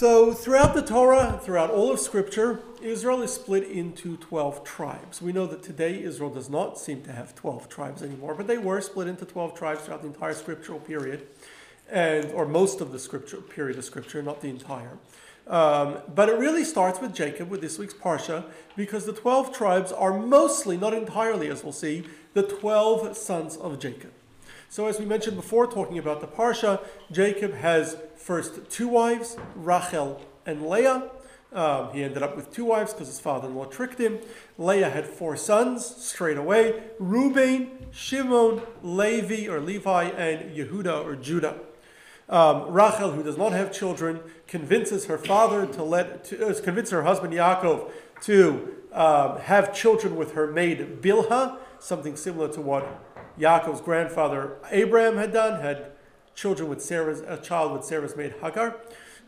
So, throughout the Torah, throughout all of Scripture, Israel is split into 12 tribes. We know that today Israel does not seem to have 12 tribes anymore, but they were split into 12 tribes throughout the entire scriptural period, and or most of the scriptural period of Scripture, not the entire. Um, but it really starts with Jacob, with this week's Parsha, because the 12 tribes are mostly, not entirely, as we'll see, the 12 sons of Jacob. So, as we mentioned before, talking about the Parsha, Jacob has first two wives, Rachel and Leah. Um, he ended up with two wives because his father in law tricked him. Leah had four sons straight away Reuben, Shimon, Levi or Levi, and Yehuda or Judah. Um, Rachel, who does not have children, convinces her father to let, to, uh, her husband Yaakov to um, have children with her maid Bilhah, something similar to what Yaakov's grandfather Abraham had done, had children with Sarah's, a child with Sarah's maid Hagar.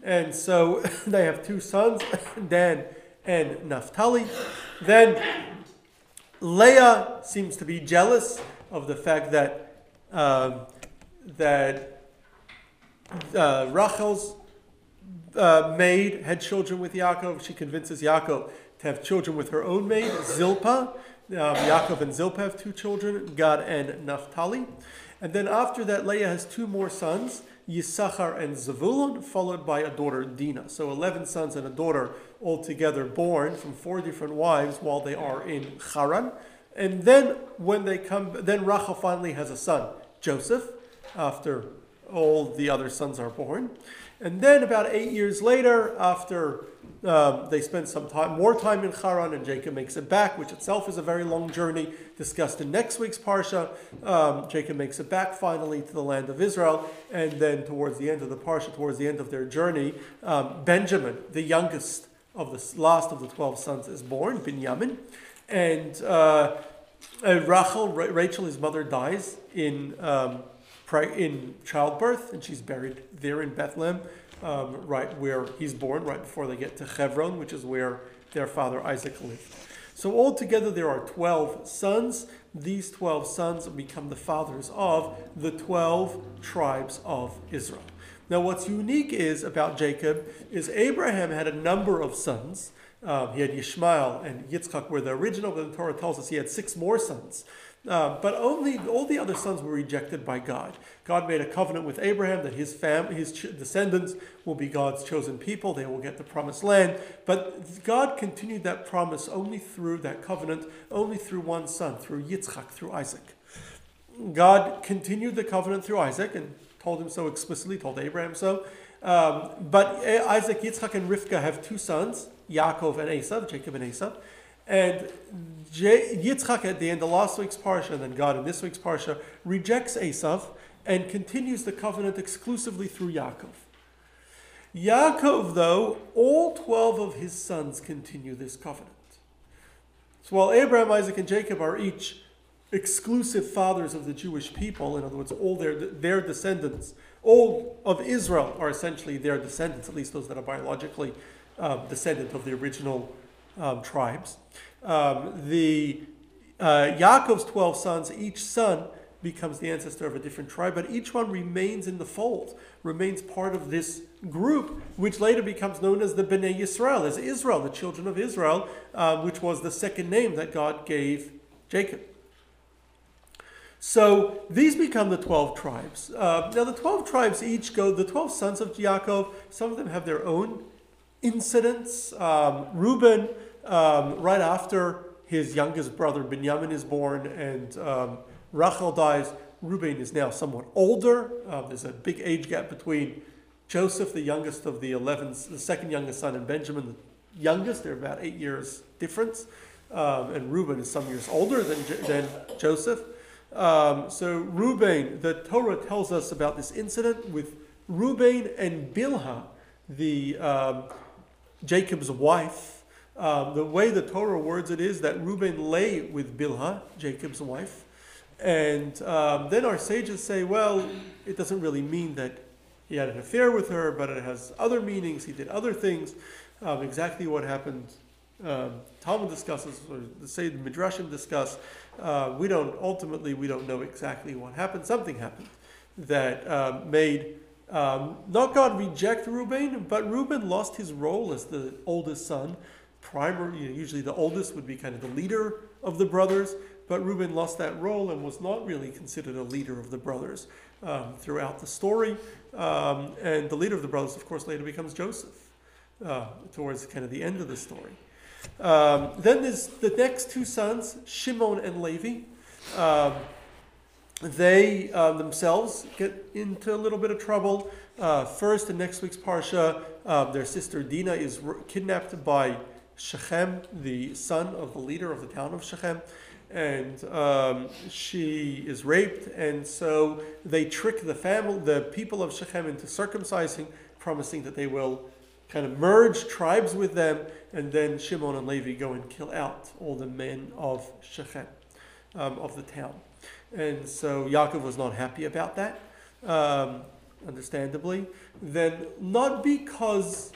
And so they have two sons, Dan and Naphtali. Then Leah seems to be jealous of the fact that um, that uh, Rachel's uh, maid had children with Yaakov. She convinces Yaakov to have children with her own maid, Zilpah. Um, Yaakov and Zilpah have two children, Gad and Naphtali. And then after that, Leah has two more sons, Yisachar and Zavulun, followed by a daughter, Dinah. So 11 sons and a daughter altogether born from four different wives while they are in Haran. And then when they come, then Rachel finally has a son, Joseph, after all the other sons are born. And then about eight years later, after um, they spend some time, more time in Haran, and Jacob makes it back, which itself is a very long journey, discussed in next week's parsha. Um, Jacob makes it back finally to the land of Israel, and then towards the end of the parsha, towards the end of their journey, um, Benjamin, the youngest of the last of the twelve sons, is born, Binyamin, and uh, Rachel, Rachel, his mother, dies in um, in childbirth, and she's buried there in Bethlehem, um, right where he's born, right before they get to Hebron, which is where their father Isaac lived. So altogether, there are 12 sons. These 12 sons become the fathers of the 12 tribes of Israel. Now, what's unique is about Jacob is Abraham had a number of sons. Um, he had Yishmael and Yitzchak were the original, but the Torah tells us he had six more sons. Uh, but only all the other sons were rejected by God. God made a covenant with Abraham that his fam, his descendants will be God's chosen people. They will get the promised land. But God continued that promise only through that covenant, only through one son, through Yitzchak, through Isaac. God continued the covenant through Isaac and told him so explicitly, told Abraham so. Um, but Isaac, Yitzchak, and Rivka have two sons, Yaakov and Esav, Jacob and Esav. And Yitzchak at the end of last week's parsha, and then God in this week's parsha, rejects Esav and continues the covenant exclusively through Yaakov. Yaakov, though, all 12 of his sons continue this covenant. So while Abraham, Isaac, and Jacob are each exclusive fathers of the Jewish people, in other words, all their, their descendants, all of Israel are essentially their descendants, at least those that are biologically uh, descendant of the original um, tribes. Um, the uh, Yaakov's 12 sons, each son becomes the ancestor of a different tribe, but each one remains in the fold, remains part of this group, which later becomes known as the Bnei Yisrael, as Israel, the children of Israel, uh, which was the second name that God gave Jacob. So these become the 12 tribes. Uh, now, the 12 tribes each go, the 12 sons of Yaakov, some of them have their own incidents. Um, Reuben, um, right after his youngest brother Benjamin is born and um, Rachel dies, Reuben is now somewhat older. Uh, there's a big age gap between Joseph, the youngest of the 11, the second youngest son, and Benjamin, the youngest. They're about eight years difference. Um, and Reuben is some years older than, than Joseph. Um, so Reuben, the Torah tells us about this incident with Reuben and Bilhah, the um, Jacob's wife. Um, the way the Torah words it is that Reuben lay with Bilhah, Jacob's wife. And um, then our sages say, well, it doesn't really mean that he had an affair with her, but it has other meanings. He did other things. Um, exactly what happened, um, Talmud discusses, or the say the Midrashim discuss. Uh, we don't ultimately we don't know exactly what happened. Something happened that uh, made Um, not God reject Reuben, but Reuben lost his role as the oldest son. You know, usually the oldest would be kind of the leader of the brothers, but Reuben lost that role and was not really considered a leader of the brothers um, throughout the story. Um, and the leader of the brothers, of course, later becomes Joseph uh, towards kind of the end of the story. Um, then there's the next two sons, Shimon and Levi. They uh, themselves get into a little bit of trouble. Uh, first, in next week's parsha, uh, their sister Dinah is kidnapped by Shechem, the son of the leader of the town of Shechem, and um, she is raped. And so they trick the family, the people of Shechem, into circumcising, promising that they will kind of merge tribes with them, and then Shimon and Levi go and kill out all the men of Shechem, um, of the town. And so Yaakov was not happy about that, um, understandably. Then, not because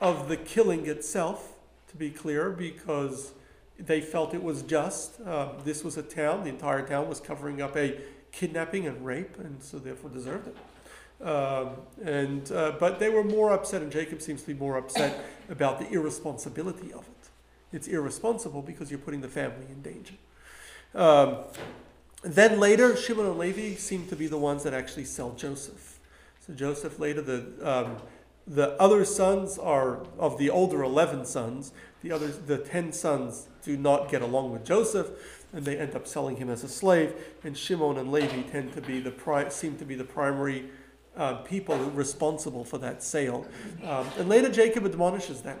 of the killing itself, to be clear, because they felt it was just. Um, this was a town, the entire town was covering up a kidnapping and rape, and so therefore deserved it. Um, and uh, but they were more upset, and Jacob seems to be more upset about the irresponsibility of it. It's irresponsible because you're putting the family in danger. Um, then later, Shimon and Levi seem to be the ones that actually sell Joseph. So Joseph later, the um, the other sons are of the older eleven sons. The others, the ten sons, do not get along with Joseph, and they end up selling him as a slave. And Shimon and Levi tend to be the pri- seem to be the primary uh, people responsible for that sale. Um, and later, Jacob admonishes them,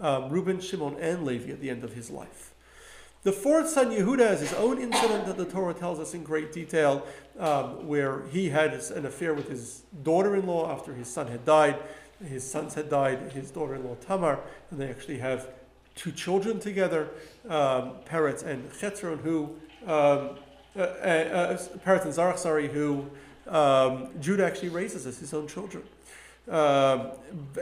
um, Reuben, Shimon, and Levi at the end of his life. The fourth son, Yehuda, has his own incident that the Torah tells us in great detail, um, where he had an affair with his daughter in law after his son had died. His sons had died, his daughter in law Tamar, and they actually have two children together, um, Peretz and Chetzron, who, um, uh, uh, uh Peretz and Zarach, sorry, who um, Judah actually raises as his own children. Um,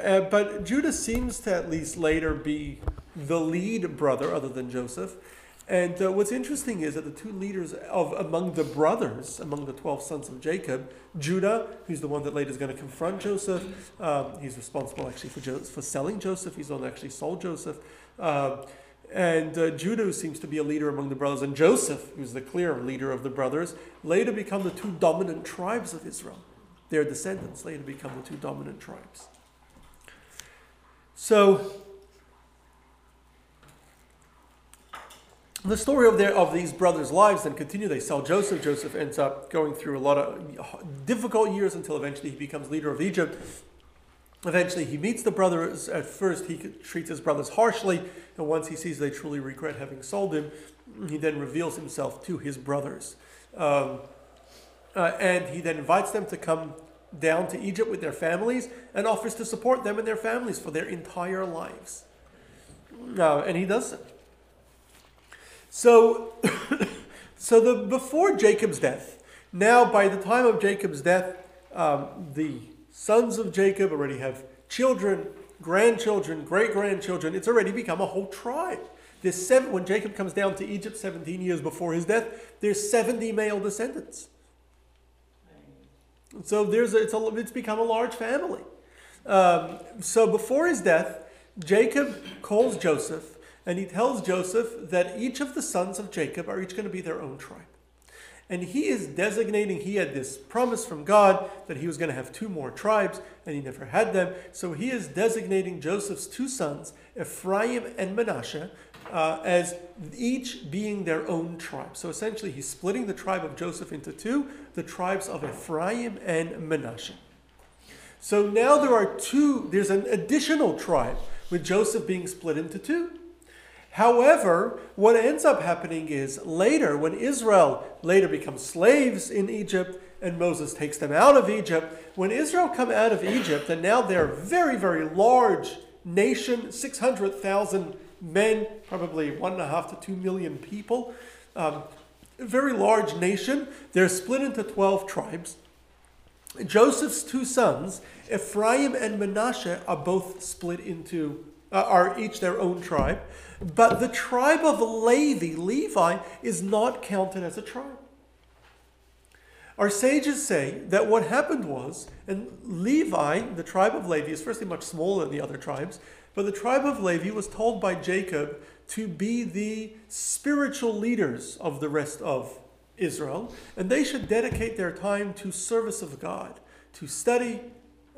uh, but Judah seems to at least later be the lead brother, other than Joseph. And uh, what's interesting is that the two leaders of among the brothers, among the 12 sons of Jacob, Judah, who's the one that later is going to confront Joseph, um, he's responsible actually for, jo- for selling Joseph, he's the one that actually sold Joseph. Uh, and uh, Judah, who seems to be a leader among the brothers, and Joseph, who's the clear leader of the brothers, later become the two dominant tribes of Israel. Their descendants later become the two dominant tribes. So, the story of their of these brothers' lives then continue. They sell Joseph. Joseph ends up going through a lot of difficult years until eventually he becomes leader of Egypt. Eventually, he meets the brothers. At first, he treats his brothers harshly, and once he sees they truly regret having sold him, he then reveals himself to his brothers. Um, uh, and he then invites them to come down to Egypt with their families and offers to support them and their families for their entire lives. Uh, and he does it. So, so the before Jacob's death, now by the time of Jacob's death, um, the sons of Jacob already have children, grandchildren, great grandchildren. It's already become a whole tribe. There's seven, when Jacob comes down to Egypt 17 years before his death, there's 70 male descendants. So there's a, it's, a, it's become a large family. Um, so before his death, Jacob calls Joseph and he tells Joseph that each of the sons of Jacob are each going to be their own tribe. And he is designating, he had this promise from God that he was going to have two more tribes, and he never had them. So he is designating Joseph's two sons, Ephraim and Manasseh, uh, as each being their own tribe. So essentially, he's splitting the tribe of Joseph into two the tribes of Ephraim and Manasseh. So now there are two, there's an additional tribe with Joseph being split into two. However, what ends up happening is later, when Israel later becomes slaves in Egypt and Moses takes them out of Egypt, when Israel come out of Egypt, and now they're a very, very large nation, 600,000 men, probably one and a half to two million people, um, very large nation. They're split into 12 tribes. Joseph's two sons, Ephraim and Manasseh, are both split into, uh, are each their own tribe. But the tribe of Levi, Levi, is not counted as a tribe. Our sages say that what happened was, and Levi, the tribe of Levi, is firstly much smaller than the other tribes, but the tribe of Levi was told by Jacob to be the spiritual leaders of the rest of Israel, and they should dedicate their time to service of God, to study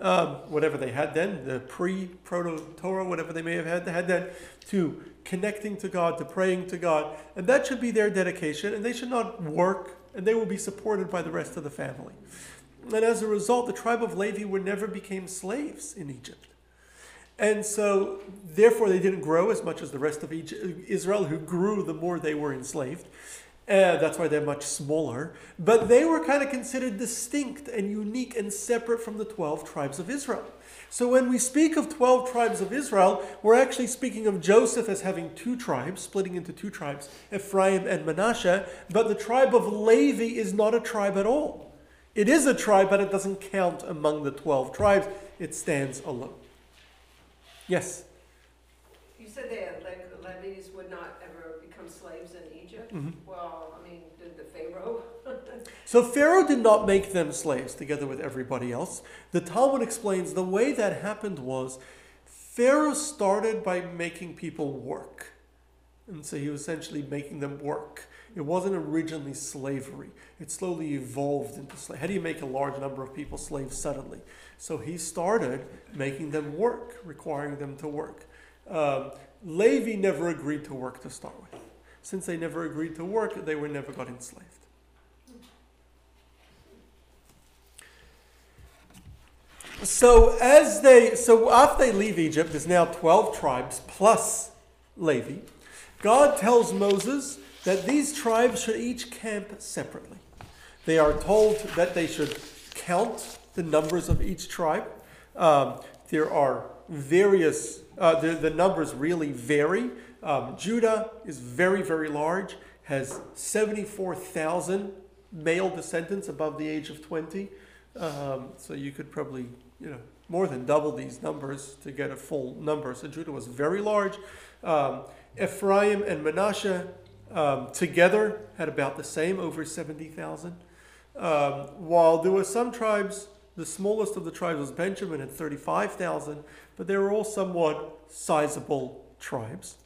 um, whatever they had then, the pre proto Torah, whatever they may have had, had then, to connecting to God, to praying to God, and that should be their dedication, and they should not work, and they will be supported by the rest of the family. And as a result, the tribe of Levi would never became slaves in Egypt. And so, therefore, they didn't grow as much as the rest of Egypt, Israel, who grew the more they were enslaved. Uh, that's why they're much smaller. But they were kind of considered distinct and unique and separate from the 12 tribes of Israel. So when we speak of 12 tribes of Israel, we're actually speaking of Joseph as having two tribes, splitting into two tribes, Ephraim and Manasseh. But the tribe of Levi is not a tribe at all. It is a tribe, but it doesn't count among the 12 tribes. It stands alone. Yes? You said that Le- levies would not ever become slaves in Egypt? Mhm. Well, I mean, did the Pharaoh? So Pharaoh did not make them slaves together with everybody else. The Talmud explains the way that happened was Pharaoh started by making people work. And so he was essentially making them work. It wasn't originally slavery. It slowly evolved into slavery. How do you make a large number of people slaves suddenly? So he started making them work, requiring them to work. Um, Levi never agreed to work to start with. Since they never agreed to work, they were never got enslaved. So as they so after they leave Egypt, there's now 12 tribes plus Levi. God tells Moses that these tribes should each camp separately. They are told that they should count the numbers of each tribe. Um, there are various, uh, the, the numbers really vary. Um, Judah is very, very large, has 74,000 male descendants above the age of 20. Um, so you could probably, you know, more than double these numbers to get a full number. So Judah was very large. Um, Ephraim and Manasseh um, together had about the same, over 70,000. Um, while there were some tribes, the smallest of the tribes was Benjamin at 35,000, but they were all somewhat sizable tribes.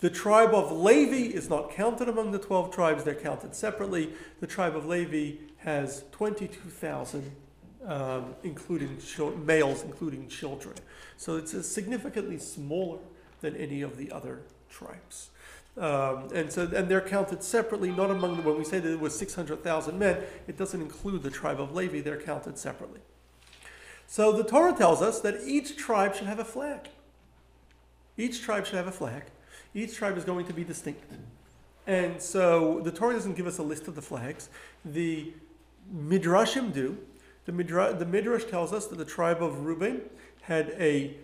The tribe of Levi is not counted among the 12 tribes, they're counted separately. The tribe of Levi has 22,000, um, including males, including children. So it's significantly smaller than any of the other tribes. Um, and so, and they're counted separately, not among the, when we say that it was 600,000 men, it doesn't include the tribe of Levi, they're counted separately. So the Torah tells us that each tribe should have a flag. Each tribe should have a flag. Each tribe is going to be distinct. And so the Torah doesn't give us a list of the flags. The Midrashim do. The, Midra- the Midrash tells us that the tribe of Reuben had a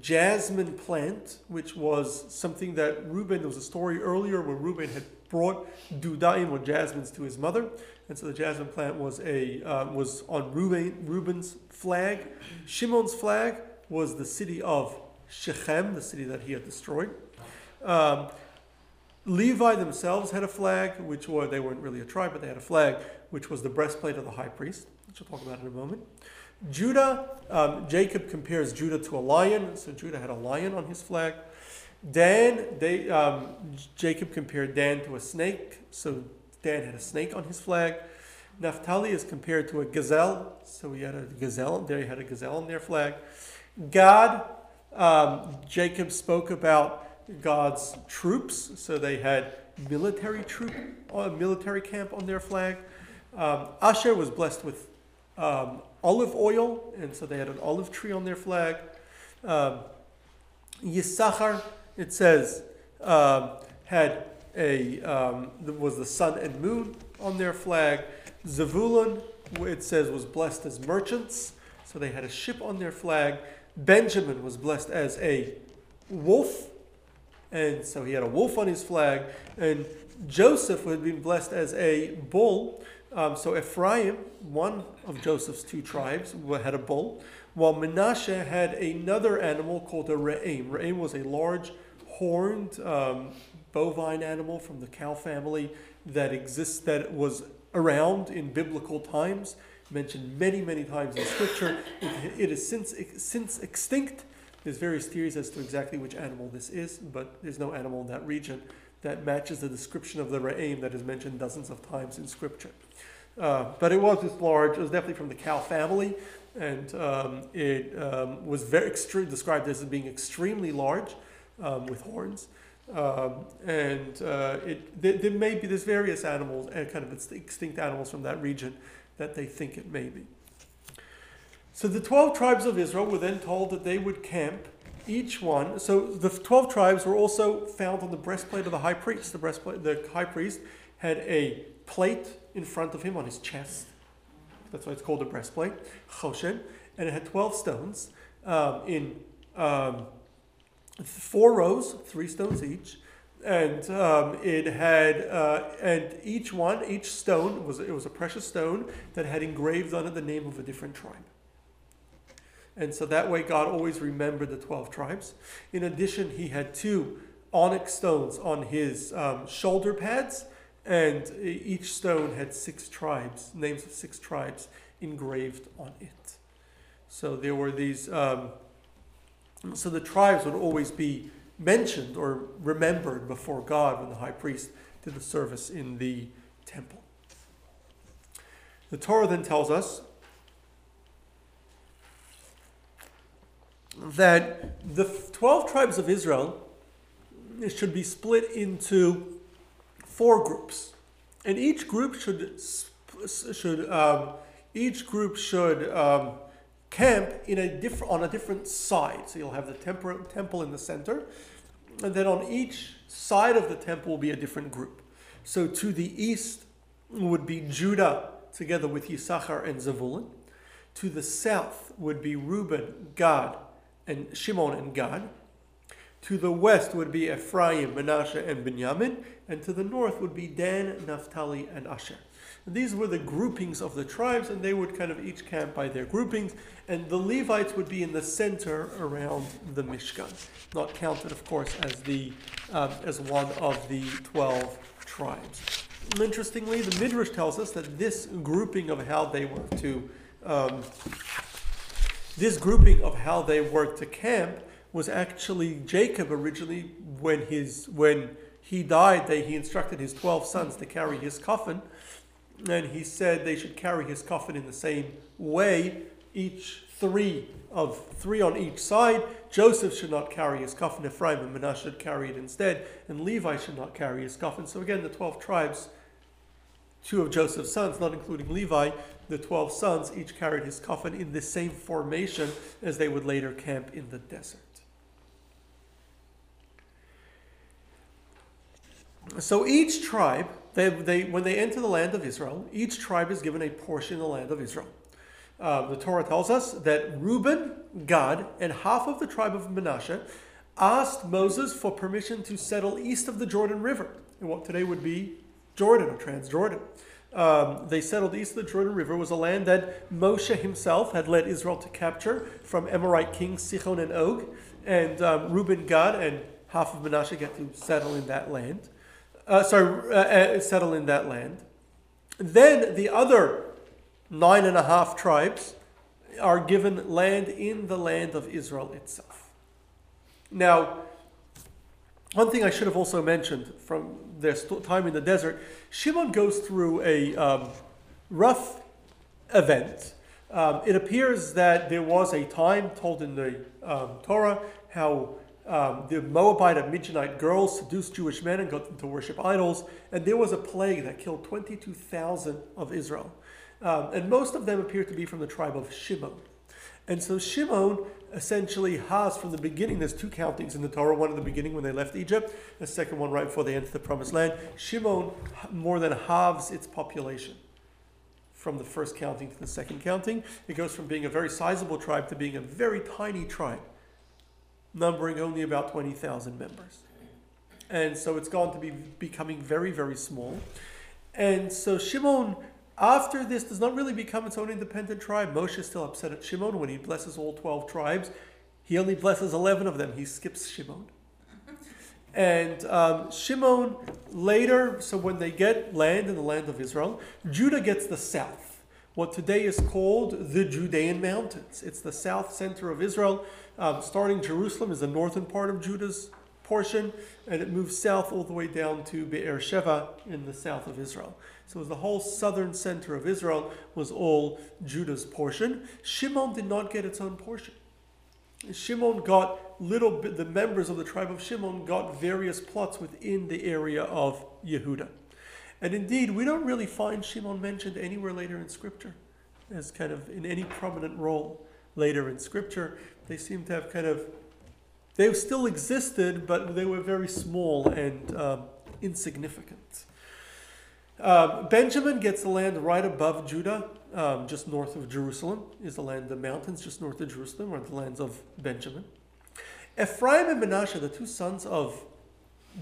jasmine plant, which was something that Reuben, there was a story earlier where Reuben had brought dudaim or jasmines to his mother. And so the jasmine plant was a uh, was on Reuben, Reuben's flag. Shimon's flag was the city of Shechem, the city that he had destroyed. Um, Levi themselves had a flag, which were they weren't really a tribe, but they had a flag, which was the breastplate of the high priest, which we'll talk about in a moment. Judah, um, Jacob compares Judah to a lion, so Judah had a lion on his flag. Dan, they, um, Jacob compared Dan to a snake, so Dan had a snake on his flag. Naphtali is compared to a gazelle, so he had a gazelle, they had a gazelle on their flag. Gad, um, Jacob spoke about Gad's troops, so they had military troop, a military camp on their flag. Um, Asher was blessed with um, olive oil, and so they had an olive tree on their flag. Um, Yisachar, it says, um, had a um, was the sun and moon on their flag. Zavulun, it says, was blessed as merchants, so they had a ship on their flag. Benjamin was blessed as a wolf, and so he had a wolf on his flag. And Joseph had been blessed as a bull. Um, so Ephraim, one of Joseph's two tribes, had a bull, while Manasseh had another animal called a re'em. Re'em was a large horned um, bovine animal from the cow family that exists that was around in biblical times, mentioned many, many times in Scripture. It, it is since, since extinct. There's various theories as to exactly which animal this is, but there's no animal in that region that matches the description of the Ra'im that is mentioned dozens of times in Scripture. Uh, but it was this large, it was definitely from the cow family, and um, it um, was very described as being extremely large um, with horns. Um, and uh, it, there, there, may be, there's various animals, and kind of extinct animals from that region that they think it may be. So the 12 tribes of Israel were then told that they would camp each one. So the 12 tribes were also found on the breastplate of the high priest. The breastplate, the high priest had a plate in front of him on his chest. That's why it's called a breastplate, choshen, and it had 12 stones um, in um, four rows, three stones each, and um, it had uh, and each one, each stone was it was a precious stone that had engraved on it the name of a different tribe. And so that way, God always remembered the twelve tribes. In addition, He had two onyx stones on His um, shoulder pads, and each stone had six tribes, names of six tribes engraved on it. So there were these. Um, so the tribes would always be mentioned or remembered before God when the high priest did the service in the temple. The Torah then tells us that the 12 tribes of Israel should be split into four groups. And each group should, should um, each group should um, camp in a different on a different side. So you'll have the temple temple in the center, and then on each side of the temple will be a different group. So to the east would be Judah together with Yisachar and Zavulun. To the south would be Reuben, Gad, and Shimon and Gad. To the west would be Ephraim, Manasseh, and Benjamin. And to the north would be Dan, Naphtali, and Asher. And these were the groupings of the tribes, and they would kind of each camp by their groupings. And the Levites would be in the center around the Mishkan, not counted, of course, as the um, as one of the twelve tribes. Interestingly, the Midrash tells us that this grouping of how they were to um, this grouping of how they worked to camp was actually Jacob originally when his when he died. They, he instructed his twelve sons to carry his coffin and he said they should carry his coffin in the same way, each three of three on each side. Joseph should not carry his coffin, Ephraim and Manasseh should carry it instead, and Levi should not carry his coffin. So again, the 12 tribes, two of Joseph's sons, not including Levi, the 12 sons each carried his coffin in the same formation as they would later camp in the desert. So each tribe they, they, when they enter the land of Israel, each tribe is given a portion in the land of Israel. Uh, the Torah tells us that Reuben, Gad, and half of the tribe of Manasseh asked Moses for permission to settle east of the Jordan River, in what today would be Jordan or Transjordan. Um, they settled east of the Jordan River was a land that Moshe himself had led Israel to capture from Amorite kings Sichon and Og, and um, Reuben, Gad, and half of Manasseh get to settle in that land uh, sorry, uh, uh, settle in that land. Then the other nine and a half tribes are given land in the land of Israel itself. Now, one thing I should have also mentioned from their time in the desert, Shimon goes through a um, rough event. Um, it appears that there was a time told in the um, Torah how um, the Moabite and Midianite girls seduced Jewish men and got them to worship idols. And there was a plague that killed 22,000 of Israel. Um, and most of them appear to be from the tribe of Shimon. And so Shimon essentially has, from the beginning, there's two countings in the Torah one in the beginning when they left Egypt, the second one right before they entered the promised land. Shimon more than halves its population from the first counting to the second counting. It goes from being a very sizable tribe to being a very tiny tribe numbering only about 20,000 members. And so it's gone to be becoming very, very small. And so Shimon, after this, does not really become its own independent tribe. Moshe is still upset at Shimon when he blesses all 12 tribes. He only blesses 11 of them. He skips Shimon. And um, Shimon later, so when they get land in the land of Israel, Judah gets the south, what today is called the Judean Mountains. It's the south center of Israel. Um, starting Jerusalem is the northern part of Judah's portion, and it moves south all the way down to Be'er Sheva in the south of Israel. So the whole southern center of Israel was all Judah's portion. Shimon did not get its own portion. Shimon got little bit, the members of the tribe of Shimon got various plots within the area of Yehuda. And indeed, we don't really find Shimon mentioned anywhere later in Scripture as kind of in any prominent role later in Scripture. They seem to have kind of, they still existed, but they were very small and um, insignificant. Um, Benjamin gets the land right above Judah, um, just north of Jerusalem, is the land, the mountains just north of Jerusalem, are the lands of Benjamin. Ephraim and Manasseh, the two sons of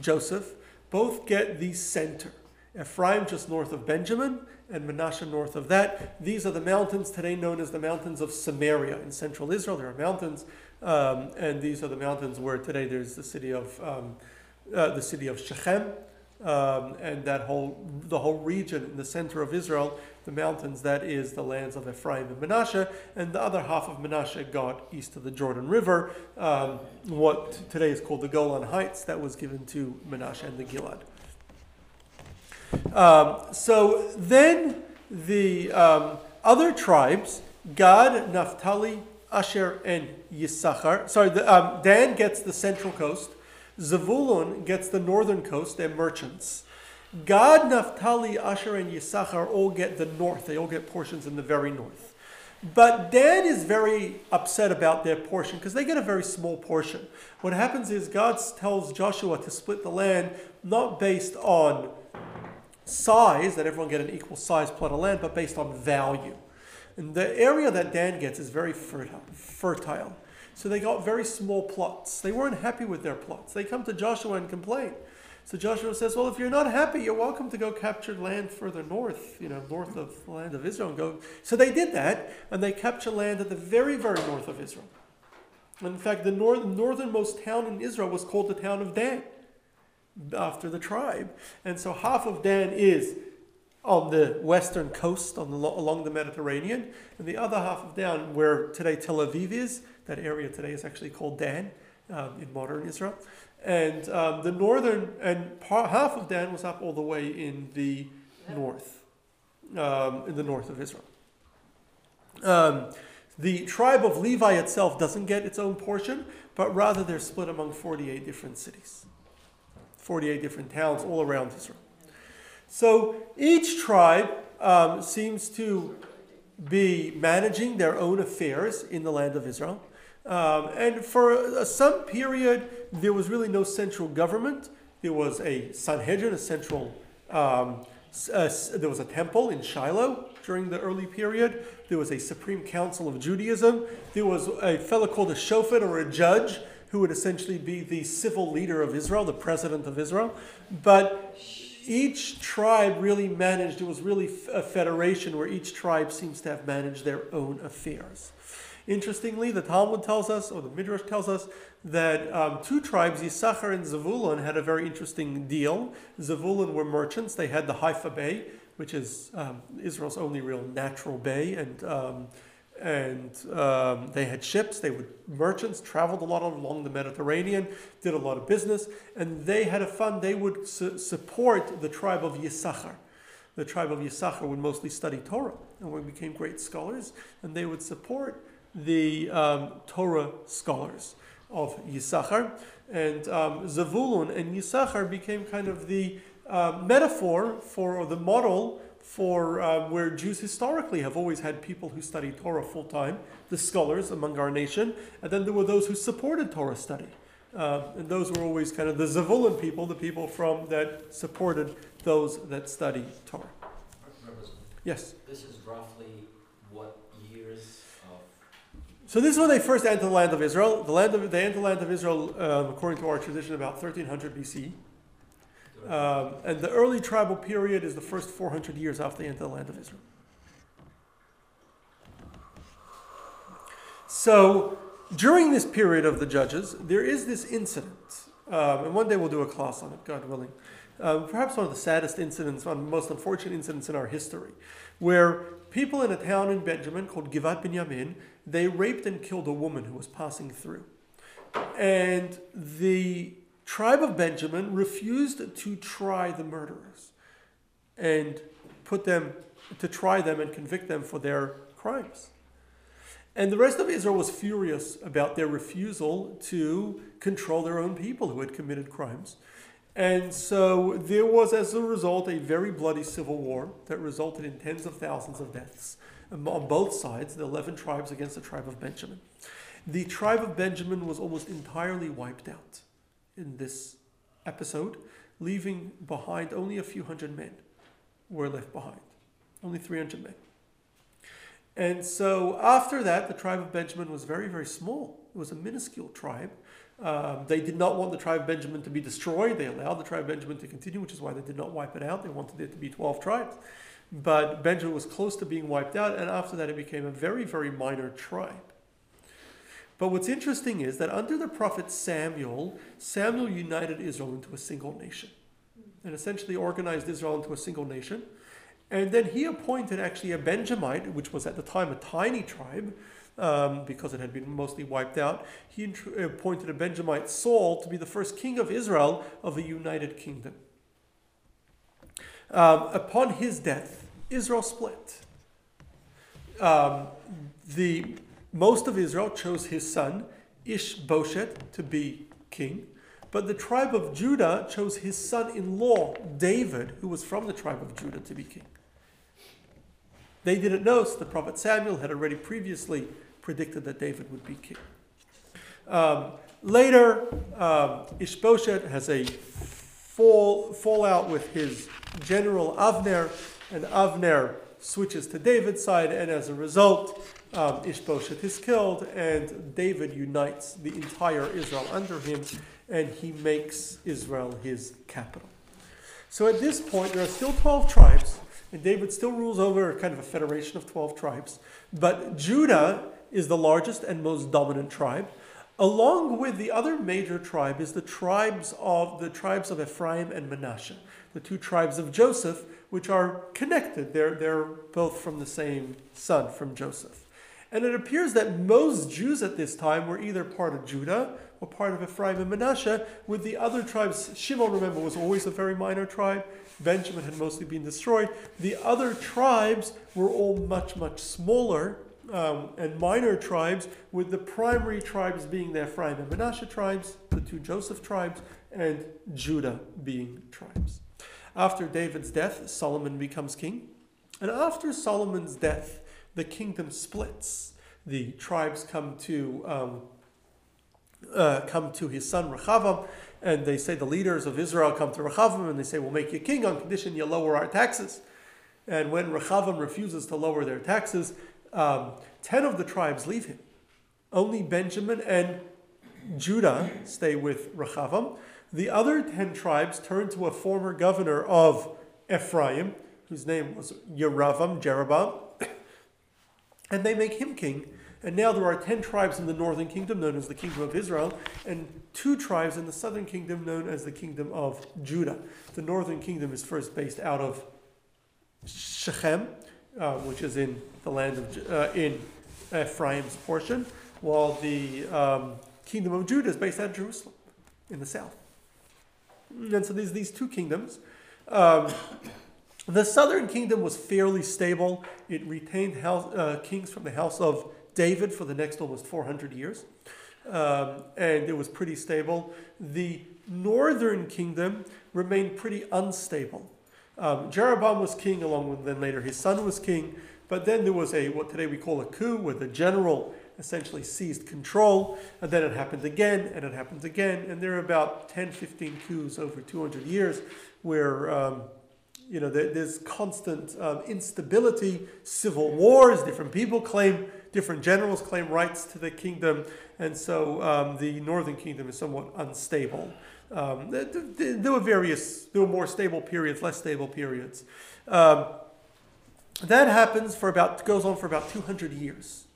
Joseph, both get the center. Ephraim just north of Benjamin, and Manasseh north of that. These are the mountains today known as the mountains of Samaria in central Israel. There are mountains, um, and these are the mountains where today there's the city of um, uh, the city of Shechem, um, and that whole the whole region in the center of Israel, the mountains that is the lands of Ephraim and Manasseh, and the other half of Manasseh got east of the Jordan River, um, what today is called the Golan Heights, that was given to Manasseh and the Gilad. Um, so then the um, other tribes, Gad, Naphtali, Asher, and Yisachar. Sorry, the, um, Dan gets the central coast. Zavulun gets the northern coast, they're merchants. Gad, Naphtali, Asher, and Yisachar all get the north. They all get portions in the very north. But Dan is very upset about their portion because they get a very small portion. What happens is God tells Joshua to split the land not based on size, that everyone get an equal size plot of land, but based on value. And the area that Dan gets is very fertile. So they got very small plots. They weren't happy with their plots. They come to Joshua and complain. So Joshua says, Well, if you're not happy, you're welcome to go capture land further north, you know, north of the land of Israel and go. So they did that, and they captured land at the very, very north of Israel. In fact, the north, northernmost town in Israel was called the town of Dan, after the tribe. And so half of Dan is on the western coast, on the, along the Mediterranean, and the other half of Dan, where today Tel Aviv is, that area today is actually called Dan um, in modern Israel. And um, the northern, and part, half of Dan was up all the way in the north, um, in the north of Israel. Um, the tribe of Levi itself doesn't get its own portion, but rather they're split among 48 different cities, 48 different towns all around Israel. So each tribe um, seems to be managing their own affairs in the land of Israel. Um, and for some period, there was really no central government. There was a Sanhedrin, a central, um, uh, there was a temple in Shiloh during the early period. There was a Supreme Council of Judaism. There was a fellow called a shofet or a judge who would essentially be the civil leader of Israel, the president of Israel. But each tribe really managed, it was really a federation where each tribe seems to have managed their own affairs. Interestingly, the Talmud tells us, or the Midrash tells us, that um, two tribes, Yisachar and Zavulun, had a very interesting deal. Zavulun were merchants. They had the Haifa Bay, which is um, Israel's only real natural bay, and um, and um, they had ships. They were merchants, traveled a lot along the Mediterranean, did a lot of business, and they had a fund. They would su- support the tribe of Yisachar. The tribe of Yisachar would mostly study Torah, and we became great scholars, and they would support the um, Torah scholars of Yisachar. And um, Zavulun and Yisachar became kind of the uh, metaphor for, or the model for uh, where Jews historically have always had people who study Torah full time, the scholars among our nation, and then there were those who supported Torah study. Uh, and those were always kind of the Zavulun people, the people from that supported those that study Torah. Yes. This is roughly what years of So this is when they first entered the land of Israel. The land of, they entered the land of Israel, um, according to our tradition, about 1300 BC. Um, and the early tribal period is the first 400 years after the end of the land of Israel. So during this period of the judges, there is this incident Um, and one day we'll do a class on it, God willing. Um, perhaps one of the saddest incidents, one of the most unfortunate incidents in our history, where people in a town in Benjamin called Givat Binyamin, they raped and killed a woman who was passing through. And the tribe of Benjamin refused to try the murderers and put them to try them and convict them for their crimes. And the rest of Israel was furious about their refusal to control their own people who had committed crimes. And so there was, as a result, a very bloody civil war that resulted in tens of thousands of deaths on both sides, the 11 tribes against the tribe of Benjamin. The tribe of Benjamin was almost entirely wiped out in this episode, leaving behind only a few hundred men were left behind. Only 300 men. And so after that, the tribe of Benjamin was very, very small. It was a minuscule tribe. Um, they did not want the tribe of Benjamin to be destroyed. They allowed the tribe of Benjamin to continue, which is why they did not wipe it out. They wanted it to be 12 tribes. But Benjamin was close to being wiped out, and after that, it became a very, very minor tribe. But what's interesting is that under the prophet Samuel, Samuel united Israel into a single nation and essentially organized Israel into a single nation. And then he appointed actually a Benjamite, which was at the time a tiny tribe, um, because it had been mostly wiped out. He appointed a Benjamite, Saul, to be the first king of Israel of a united kingdom. Um, upon his death, Israel split. Um, the most of Israel chose his son Ishbosheth to be king, but the tribe of Judah chose his son-in-law David, who was from the tribe of Judah, to be king. They didn't know, so the prophet Samuel had already previously predicted that David would be king. Um, later, um, Ishbosheth has a fall, fallout with his general Avner, and Avner switches to David's side, and as a result, um, Ishbosheth is killed, and David unites the entire Israel under him, and he makes Israel his capital. So at this point, there are still 12 tribes, and David still rules over kind of a federation of 12 tribes. But Judah is the largest and most dominant tribe. Along with the other major tribe is the tribes of the tribes of Ephraim and Manasseh, the two tribes of Joseph, which are connected. They're, they're both from the same son, from Joseph. And it appears that most Jews at this time were either part of Judah or part of Ephraim and Manasseh, with the other tribes. Shimon, remember, was always a very minor tribe. Benjamin had mostly been destroyed. The other tribes were all much, much smaller um, and minor tribes, with the primary tribes being the Ephraim and Manasseh tribes, the two Joseph tribes, and Judah being tribes. After David's death, Solomon becomes king. And after Solomon's death, the kingdom splits. The tribes come to um, uh, come to his son Rechavam, and they say the leaders of Israel come to Rechavam and they say, We'll make you king on condition you lower our taxes. And when Rechavam refuses to lower their taxes, um, 10 of the tribes leave him. Only Benjamin and Judah stay with Rechavam. The other 10 tribes turn to a former governor of Ephraim, whose name was Yeravam, Jeroboam, and they make him king and now there are 10 tribes in the northern kingdom, known as the kingdom of Israel, and two tribes in the southern kingdom, known as the kingdom of Judah. The northern kingdom is first based out of Shechem, uh, which is in the land of uh, in Ephraim's portion, while the um, kingdom of Judah is based out of Jerusalem in the south. And so there's these two kingdoms. Um, the southern kingdom was fairly stable. It retained house, uh, kings from the house of David for the next almost 400 years. Um, and it was pretty stable. The northern kingdom remained pretty unstable. Um, Jeroboam was king, along with then later his son was king. But then there was a what today we call a coup, where the general essentially seized control, and then it happened again, and it happened again, and there are about 10, 15 coups over 200 years, where um, you know there, there's constant um, instability, civil wars, different people claim different generals claim rights to the kingdom, and so um, the northern kingdom is somewhat unstable. Um, there, were various, there were more stable periods, less stable periods. Um, that happens for about, goes on for about 200 years.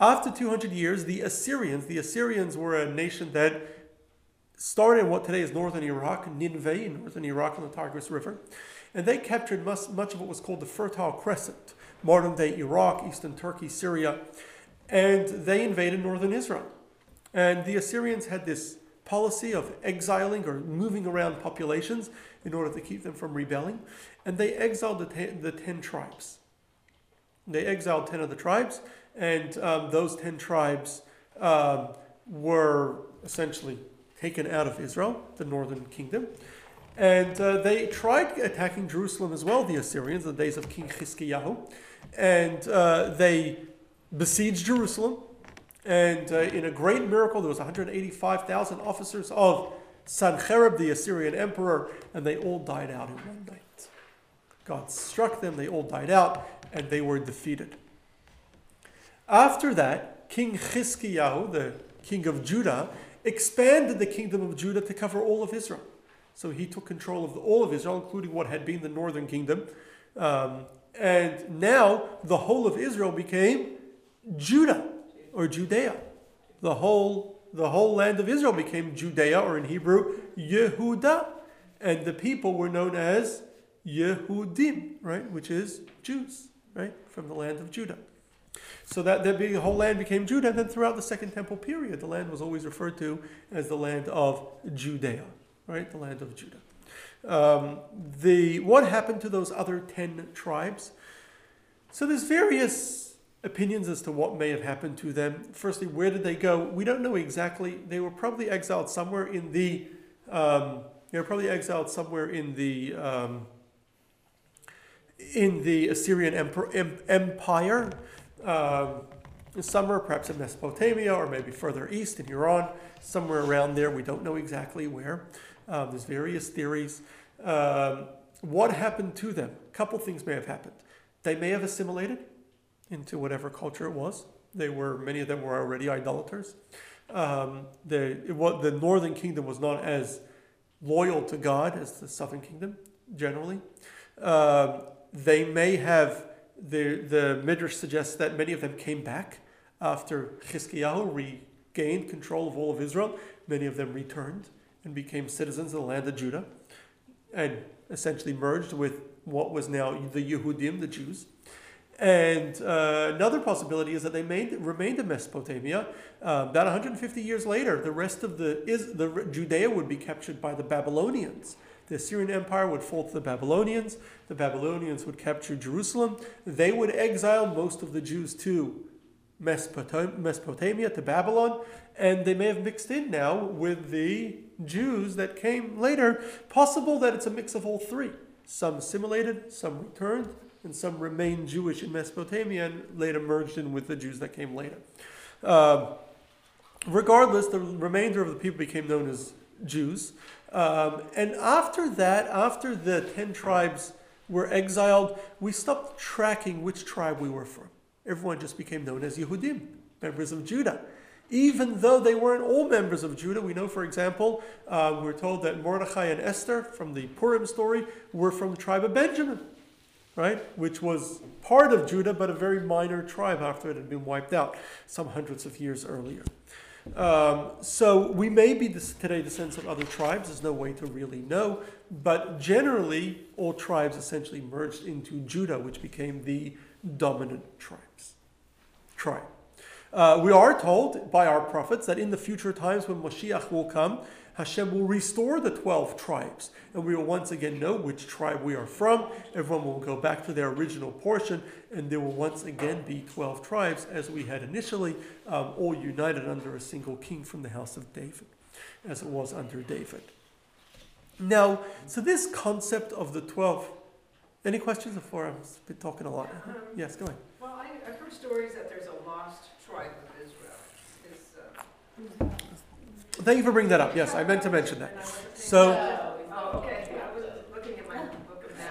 After 200 years, the Assyrians, the Assyrians were a nation that started in what today is northern Iraq, Nineveh, in northern Iraq on the Tigris River, and they captured much, much of what was called the Fertile Crescent, modern day Iraq, eastern Turkey, Syria, and they invaded northern Israel. And the Assyrians had this policy of exiling or moving around populations in order to keep them from rebelling, and they exiled the ten, the ten tribes. They exiled ten of the tribes, and um, those ten tribes um, were essentially taken out of Israel, the northern kingdom. And uh, they tried attacking Jerusalem as well, the Assyrians, in the days of King Chizkiyahu. And uh, they besieged Jerusalem. And uh, in a great miracle, there was 185,000 officers of Sancherib, the Assyrian emperor, and they all died out in one night. God struck them, they all died out, and they were defeated. After that, King Chizkiyahu, the king of Judah, expanded the kingdom of Judah to cover all of Israel. So he took control of all of Israel, including what had been the northern kingdom. Um, and now the whole of Israel became Judah or Judea. The whole, the whole land of Israel became Judea, or in Hebrew, Yehuda. And the people were known as Yehudim, right? Which is Jews, right? From the land of Judah. So that the whole land became Judah. And then throughout the Second Temple period, the land was always referred to as the land of Judea, right? The land of Judah. Um, the what happened to those other ten tribes? So there's various opinions as to what may have happened to them. Firstly, where did they go? We don't know exactly. They were probably exiled somewhere in the. Um, they were probably exiled somewhere in the. Um, in the Assyrian Empire, um, somewhere perhaps in Mesopotamia or maybe further east in Iran, somewhere around there. We don't know exactly where. Um, there's various theories. Um, what happened to them? A couple things may have happened. They may have assimilated into whatever culture it was. They were many of them were already idolaters. Um, the it was, the northern kingdom was not as loyal to God as the southern kingdom generally. Um, they may have the the midrash suggests that many of them came back after Chizkiyahu regained control of all of Israel. Many of them returned and became citizens of the land of Judah, and essentially merged with what was now the Yehudim, the Jews. And uh, another possibility is that they made, remained in Mesopotamia. Uh, about 150 years later, the rest of the, is, the Judea would be captured by the Babylonians. The Assyrian Empire would fall to the Babylonians. The Babylonians would capture Jerusalem. They would exile most of the Jews to Mesopotamia, to Babylon, and they may have mixed in now with the Jews that came later. Possible that it's a mix of all three. Some assimilated, some returned, and some remained Jewish in Mesopotamia and later merged in with the Jews that came later. Uh, regardless, the remainder of the people became known as Jews. Um, and after that, after the 10 tribes were exiled, we stopped tracking which tribe we were from. Everyone just became known as Yehudim, members of Judah. Even though they weren't all members of Judah, we know, for example, uh, we're told that Mordechai and Esther from the Purim story were from the tribe of Benjamin, right? Which was part of Judah, but a very minor tribe after it had been wiped out some hundreds of years earlier. Um, so we may be this, today descendants of other tribes. There's no way to really know, but generally, all tribes essentially merged into Judah, which became the dominant tribes. Tribe. Uh, we are told by our prophets that in the future times when Moshiach will come, Hashem will restore the 12 tribes, and we will once again know which tribe we are from. Everyone will go back to their original portion, and there will once again be 12 tribes as we had initially, um, all united under a single king from the house of David, as it was under David. Now, so this concept of the 12, any questions before I've been talking a lot? Um, Yes, go ahead. Well, I, I've heard stories that there's a lost tribe of Israel. Is, uh, Thank you for bringing that up. Yes, I meant to mention that. So-.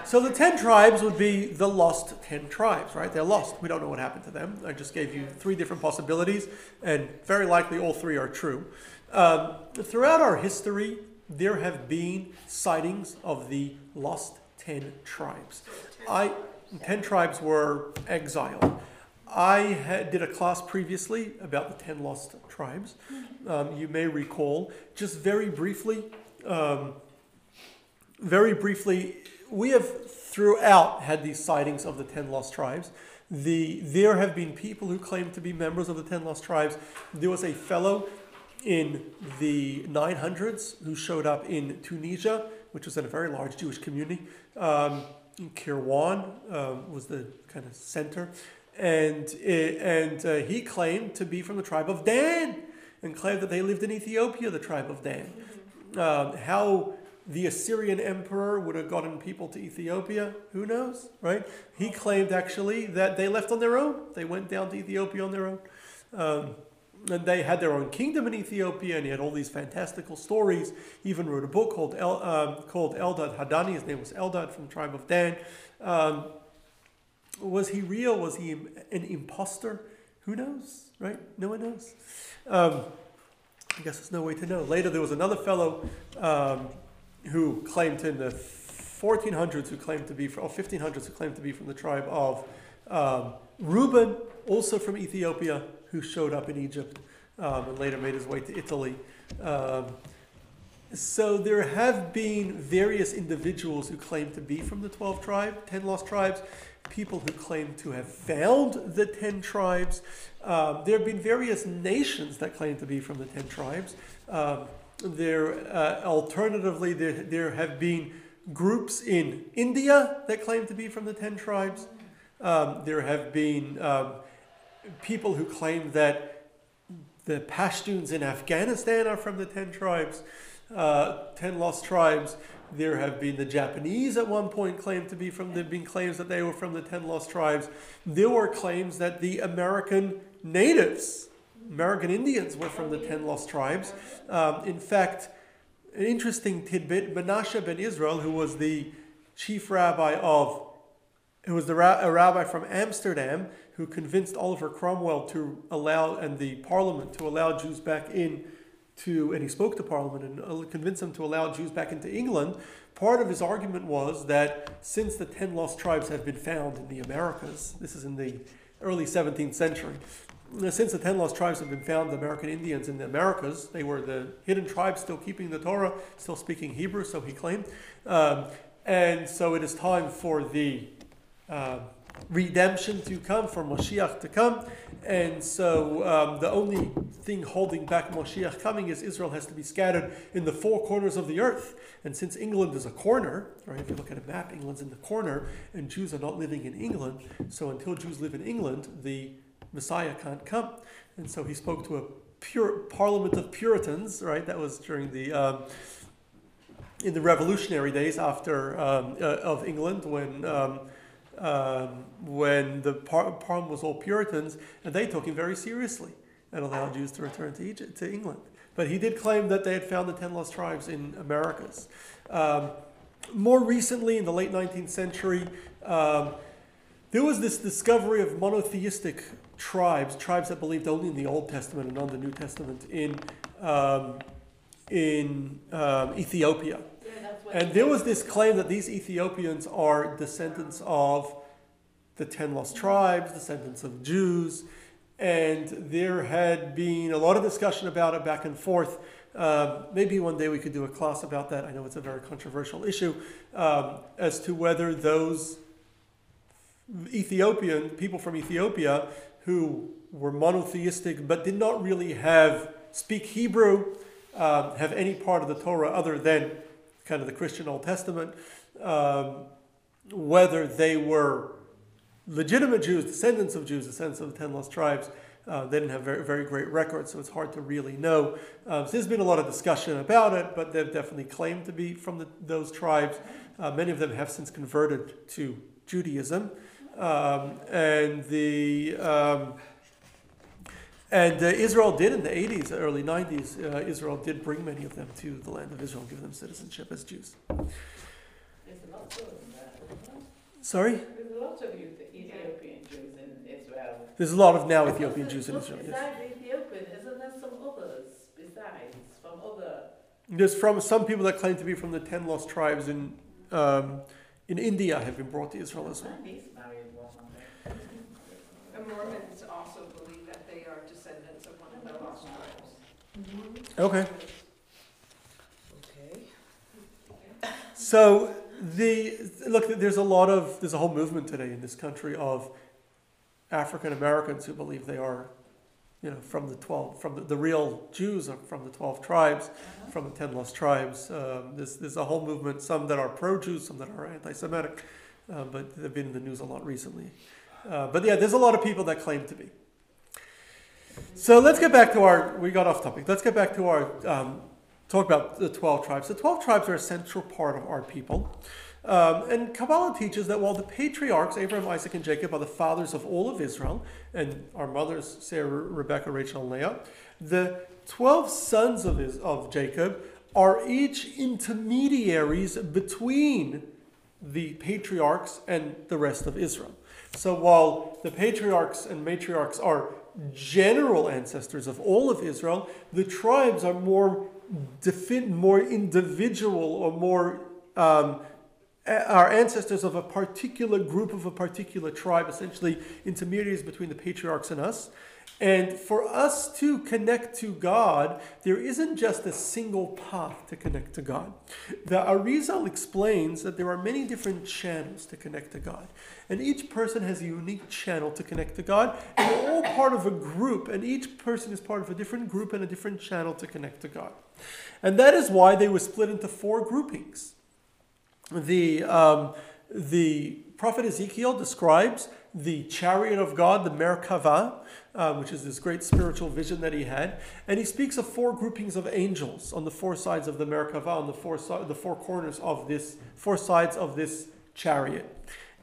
So the 10 tribes would be the lost 10 tribes, right? They're lost. We don't know what happened to them. I just gave you three different possibilities, and very likely all three are true. Um, throughout our history, there have been sightings of the lost 10 tribes. I, 10 tribes were exiled. I had, did a class previously about the 10 lost tribes. um, you may recall, just very briefly, um, very briefly, we have throughout had these sightings of the ten lost tribes. The there have been people who claim to be members of the ten lost tribes. There was a fellow in the 900s who showed up in Tunisia, which was in a very large Jewish community. Um, Kairouan um, was the kind of center, and it, and uh, he claimed to be from the tribe of Dan, and claimed that they lived in Ethiopia, the tribe of Dan. Um, how the Assyrian emperor would have gotten people to Ethiopia, who knows, right? He claimed actually that they left on their own. They went down to Ethiopia on their own. Um, and they had their own kingdom in Ethiopia, and he had all these fantastical stories. He even wrote a book called El, um, called Eldad Hadani. His name was Eldad from the tribe of Dan. Um, was he real? Was he an impostor? Who knows, right? No one knows. Um, I guess there's no way to know. Later, there was another fellow um, who claimed in the 1400s, who claimed to be, from, or 1500s, who claimed to be from the tribe of um, Reuben, also from Ethiopia, who showed up in Egypt um, and later made his way to Italy. Um, so there have been various individuals who claim to be from the 12 tribe, 10 lost tribes, people who claim to have found the 10 tribes. Um, there have been various nations that claim to be from the 10 tribes. Um, there, uh, alternatively, there, there have been groups in India that claim to be from the 10 tribes. Um, there have been um, people who claim that the Pashtuns in Afghanistan are from the 10 tribes, uh, 10 lost tribes. There have been the Japanese at one point claimed to be from, there have been claims that they were from the 10 lost tribes. There were claims that the American natives, American Indians, were from the 10 lost tribes. Um, in fact, an interesting tidbit Menashe ben Israel, who was the chief rabbi of, who was the ra- a rabbi from Amsterdam, who convinced Oliver Cromwell to allow, and the parliament to allow Jews back in to, and he spoke to Parliament and uh, convinced them to allow Jews back into England. Part of his argument was that since the ten lost tribes have been found in the Americas, this is in the early 17th century, uh, since the ten lost tribes have been found, the American Indians in the Americas, they were the hidden tribes still keeping the Torah, still speaking Hebrew, so he claimed. Um, and so it is time for the uh, redemption to come, for Moshiach to come. And so um, the only thing holding back Moshiach coming is Israel has to be scattered in the four corners of the earth. And since England is a corner, right, if you look at a map, England's in the corner, and Jews are not living in England. So until Jews live in England, the Messiah can't come. And so he spoke to a pure parliament of Puritans, right? That was during the um, in the revolutionary days after um, uh, of England when. Um, um, when the par- Parliament was all Puritans, and they took him very seriously and allowed Jews to return to Egypt, to England. But he did claim that they had found the ten lost tribes in Americas. Um, more recently, in the late 19th century, um, there was this discovery of monotheistic tribes, tribes that believed only in the Old Testament and not the New Testament, in um, in um, Ethiopia. And there was this claim that these Ethiopians are descendants of the ten lost tribes, descendants of Jews, and there had been a lot of discussion about it back and forth. Um, maybe one day we could do a class about that. I know it's a very controversial issue um, as to whether those Ethiopian people from Ethiopia who were monotheistic but did not really have speak Hebrew um, have any part of the Torah other than kind of the Christian Old Testament, um, whether they were legitimate Jews, descendants of Jews, descendants of the ten lost tribes. Uh, they didn't have very, very great records, so it's hard to really know. Um, so there's been a lot of discussion about it, but they've definitely claimed to be from the, those tribes. Uh, many of them have since converted to Judaism, um, and the um, and uh, Israel did in the 80s, early 90s, uh, Israel did bring many of them to the land of Israel, give them citizenship as Jews. There's a lot of that, isn't there? Sorry? There's a lot of you- Ethiopian Jews in Israel. There's a lot of now Ethiopian Jews in Look, Israel. Yes. Besides Ethiopian, isn't there some others besides, from other? There's from some people that claim to be from the 10 lost tribes in, um, in India have been brought to Israel as well. My niece married one of them. The Mormons also believe that they are descendants of one of the lost tribes. Okay. Okay. So the look, there's a lot of there's a whole movement today in this country of African Americans who believe they are, you know, from the twelve, from the, the real Jews are from the twelve tribes, from the ten lost tribes. Um, there's there's a whole movement. Some that are pro-Jews, some that are anti-Semitic, uh, but they've been in the news a lot recently. Uh, but yeah, there's a lot of people that claim to be. So let's get back to our. We got off topic. Let's get back to our um, talk about the 12 tribes. The 12 tribes are a central part of our people. Um, and Kabbalah teaches that while the patriarchs, Abraham, Isaac, and Jacob, are the fathers of all of Israel, and our mothers, Sarah, Rebecca, Rachel, and Leah, the 12 sons of, his, of Jacob are each intermediaries between the patriarchs and the rest of Israel. So while the patriarchs and matriarchs are general ancestors of all of Israel, the tribes are more defin- more individual or more um, Uh, are ancestors of a particular group of a particular tribe, essentially intermediaries between the patriarchs and us. And for us to connect to God, there isn't just a single path to connect to God. The Arizal explains that there are many different channels to connect to God. And each person has a unique channel to connect to God. And we're all part of a group, and each person is part of a different group and a different channel to connect to God. And that is why they were split into four groupings. The, um, the prophet Ezekiel describes the chariot of God, the Merkava, uh, which is this great spiritual vision that he had. And he speaks of four groupings of angels on the four sides of the Merkava, on the four, si- the four corners of this, four sides of this chariot.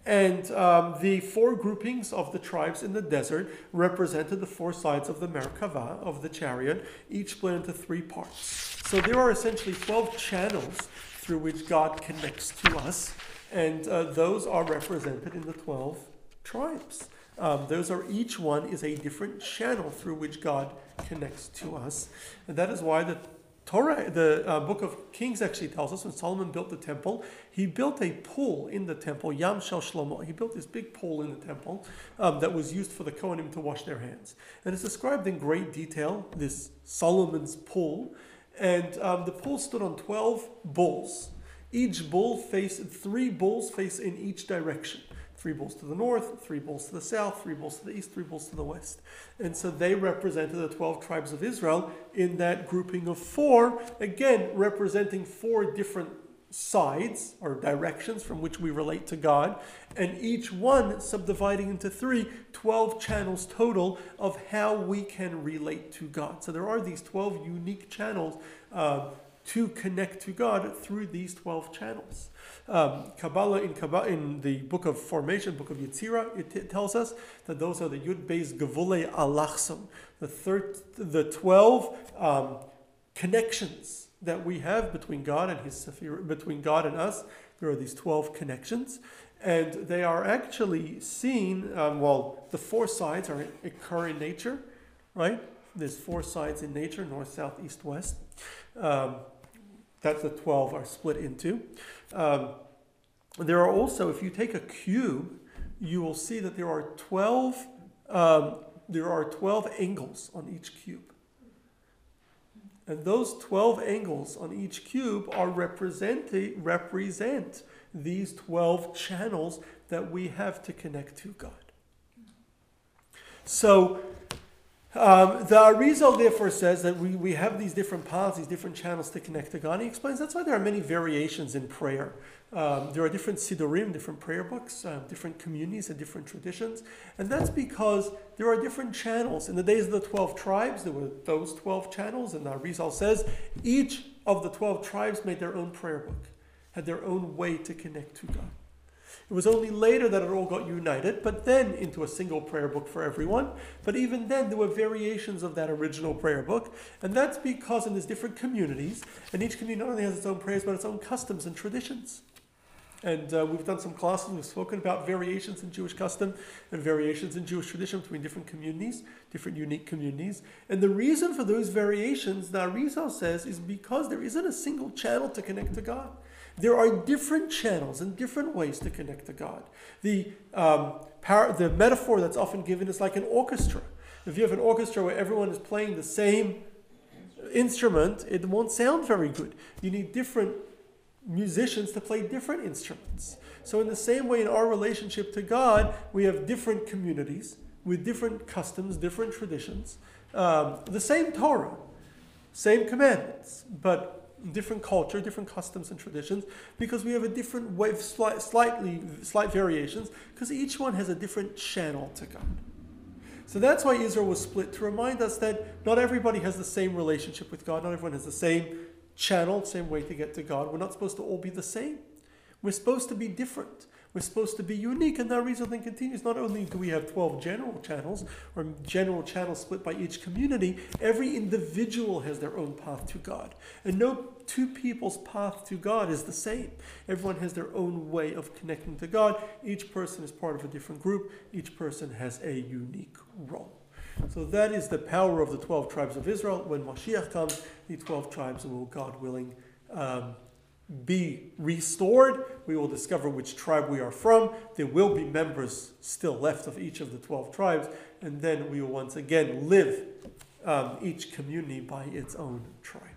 And um, the four groupings of the tribes in the desert represented the four sides of the Merkava, of the chariot, each split into three parts. So there are essentially 12 channels through which God connects to us, and uh, those are represented in the 12 tribes. Um, those are each one is a different channel through which God connects to us, and that is why the Torah, the uh, book of Kings actually tells us when Solomon built the temple, he built a pool in the temple, Yam Shel Shlomo. He built this big pool in the temple um, that was used for the Kohanim to wash their hands. And it's described in great detail, this Solomon's pool. And um, the pool stood on 12 bulls. Each bull faced, three bulls face in each direction. Three bulls to the north, three bulls to the south, three bulls to the east, three bulls to the west. And so they represented the 12 tribes of Israel in that grouping of four, again, representing four different sides or directions from which we relate to God, and each one subdividing into three, 12 channels total of how we can relate to God. So there are these 12 unique channels uh, to connect to God through these 12 channels. Um, Kabbalah in, Kabbalah in the book of formation, book of Yetzirah, it t- tells us that those are the Yud Beis Gevule Alachson, the, thir- the 12 um, connections that we have between God and His between God and us. There are these 12 connections, and they are actually seen, um, well, the four sides are occur in nature, right? There's four sides in nature north, south, east, west. Um, that the 12 are split into. Um, there are also, if you take a cube, you will see that there are 12, um, there are 12 angles on each cube. And those 12 angles on each cube are represent, represent these 12 channels that we have to connect to God. So um, the Arizal therefore says that we, we have these different paths, these different channels to connect to God. He explains that's why there are many variations in prayer. Um, there are different Siddurim, different prayer books, uh, different communities, and different traditions. And that's because there are different channels. In the days of the 12 tribes, there were those 12 channels. And the Arizal says each of the 12 tribes made their own prayer book, had their own way to connect to God. It was only later that it all got united, but then into a single prayer book for everyone. But even then, there were variations of that original prayer book. And that's because in these different communities, and each community not only has its own prayers, but its own customs and traditions. And uh, we've done some classes, we've spoken about variations in Jewish custom and variations in Jewish tradition between different communities, different unique communities. And the reason for those variations, the Arizal says, is because there isn't a single channel to connect to God. There are different channels and different ways to connect to God. The, um, the metaphor that's often given is like an orchestra. If you have an orchestra where everyone is playing the same instrument, it won't sound very good. You need different musicians to play different instruments. So, in the same way, in our relationship to God, we have different communities with different customs, different traditions, um, the same Torah, same commandments, but different culture, different customs and traditions, because we have a different way, slight, slightly, slight variations, because each one has a different channel to God. So that's why Israel was split to remind us that not everybody has the same relationship with God, not everyone has the same channel, same way to get to God. We're not supposed to all be the same. We're supposed to be different. We're supposed to be unique, and that reason then continues. Not only do we have 12 general channels, or general channels split by each community, every individual has their own path to God. And no two people's path to God is the same. Everyone has their own way of connecting to God. Each person is part of a different group, each person has a unique role. So that is the power of the 12 tribes of Israel. When Mashiach comes, the 12 tribes will, God willing, um, be restored. We will discover which tribe we are from. There will be members still left of each of the 12 tribes. And then we will once again live um, each community by its own tribe.